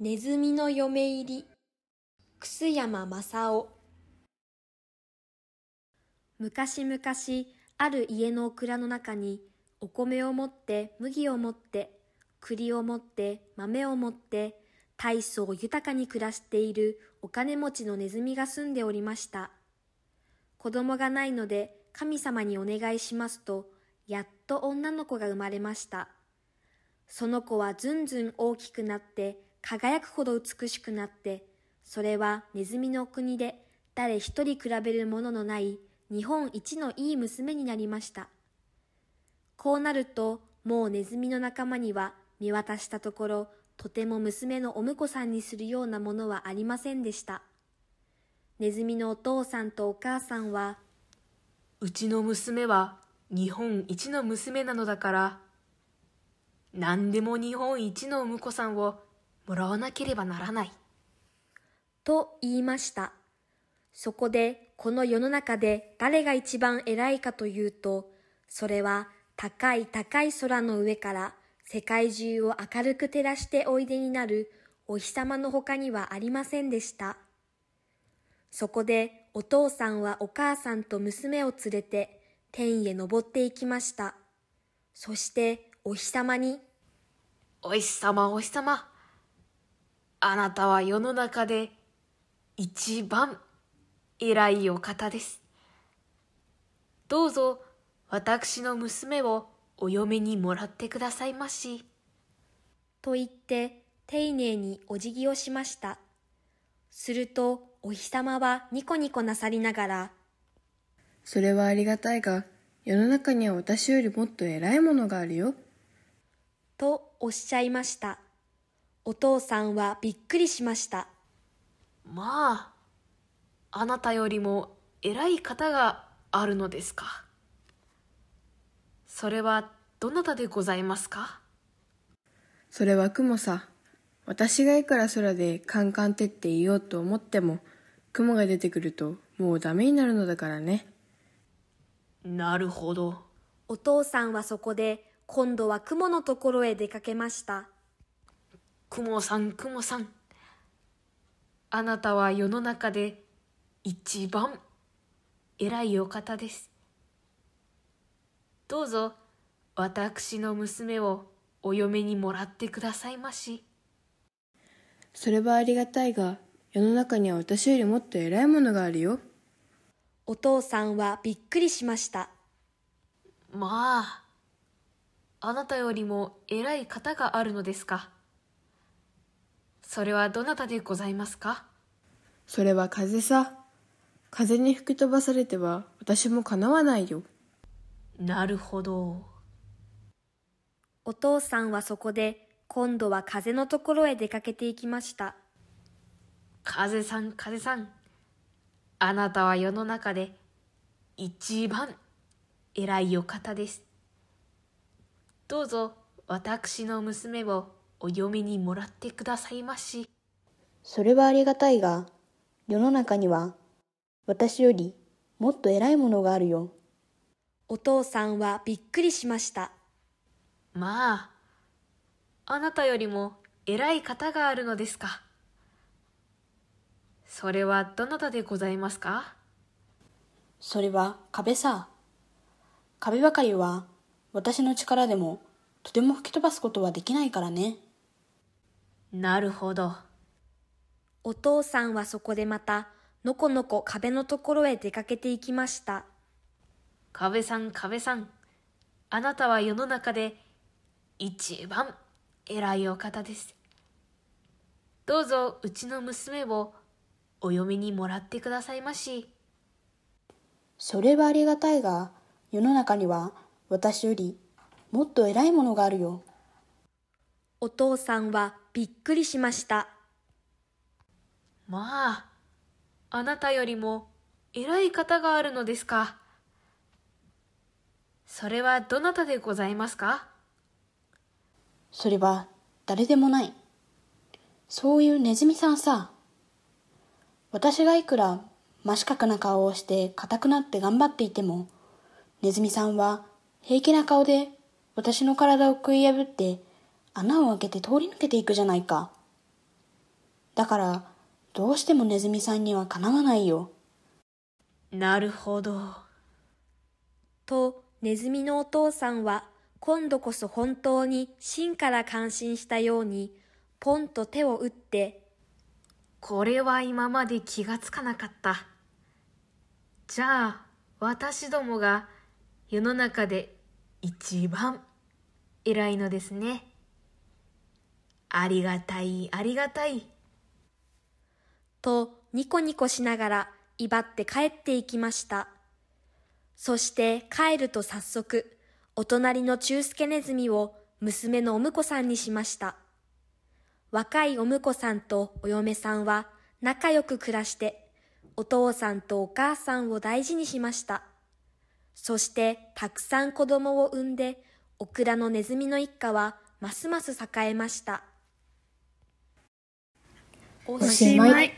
ネズミの嫁入り。楠山正夫昔々ある家の蔵の中にお米を持って麦を持って栗を持って豆を持って大層豊かに暮らしているお金持ちのネズミが住んでおりました。子供がないので神様にお願いしますとやっと女の子が生まれました。その子はずんずん大きくなって輝くほど美しくなってそれはネズミの国で誰一人比べるもののない日本一のいい娘になりました。こうなるともうネズミの仲間には見渡したところとても娘のお婿さんにするようなものはありませんでした。ネズミのお父さんとお母さんはうちの娘は日本一の娘なのだから何でも日本一のお婿さんをもらわなければならない。と言いました。そこでこの世の中で誰が一番偉いかというと、それは高い高い空の上から世界中を明るく照らしておいでになるお日様の他にはありませんでした。そこでお父さんはお母さんと娘を連れて天へ登っていきました。そしてお日様に、お日様お日様。あなたは世の中で一番偉いお方です。どうぞ私の娘をお嫁にもらってくださいまし。と言って丁寧にお辞儀をしました。するとお日様はニコニコなさりながら、それはありがたいが、世の中には私よりもっと偉いものがあるよ。とおっしゃいました。お父さんはびっくりしました。まあ、あなたよりも偉い方があるのですか？それはどなたでございますか？それは雲さ。私がいくら空でカンカン照っていようと思っても、雲が出てくるともうダメになるのだからね。なるほど。お父さんはそこで今度は雲のところへ出かけました。雲さん、雲さん。あなたは世の中で一番偉いお方です。どうぞ私の娘をお嫁にもらってくださいまし。それはありがたいが、世の中には私よりもっと偉いものがあるよ。お父さんはびっくりしました。まあ、あなたよりも偉い方があるのですか。それはどなたでございますか？それは風さ。風に吹き飛ばされては私もかなわないよ。なるほど。お父さんはそこで今度は風のところへ出かけていきました。風さん、風さん。あなたは世の中で一番偉いお方です。どうぞ私の娘をお嫁にもらってくださいまし。それはありがたいが、世の中には私よりもっと偉いものがあるよ。お父さんはびっくりしました。まあ、あなたよりも偉い方があるのですか。それはどなたでございますか？それは壁さ。壁ばかりは私の力でもとても吹き飛ばすことはできないからね。なるほど。お父さんはそこでまたのこのこ壁のところへ出かけていきました。壁さん、壁さん。あなたは世の中で一番偉いお方です。どうぞうちの娘をお嫁にもらってくださいまし。それはありがたいが、世の中には私よりもっと偉いものがあるよ。お父さんはびっくりしました。まあ、あなたよりも偉い方があるのですか。それはどなたでございますか？それは誰でもない。そういうネズミさんさ。私がいくら真四角な顔をして硬くなって頑張っていても、ネズミさんは平気な顔で私の体を食い破って穴を開けて通り抜けていくじゃないか。だから、どうしてもネズミさんにはかなわないよ。なるほど。とネズミのお父さんは今度こそ本当に芯から感心したようにポンと手を打ってこれは今まで気がつかなかった。じゃあ、私どもが世の中で一番偉いのですね。ありがたい、ありがたい。とニコニコしながら威張って帰っていきました。そして帰ると早速お隣の中助ネズミを娘のお婿さんにしました。若いお婿さんとお嫁さんは仲良く暮らしてお父さんとお母さんを大事にしました。そしてたくさん子供を産んでオクラのネズミの一家はますます栄えました。おしまい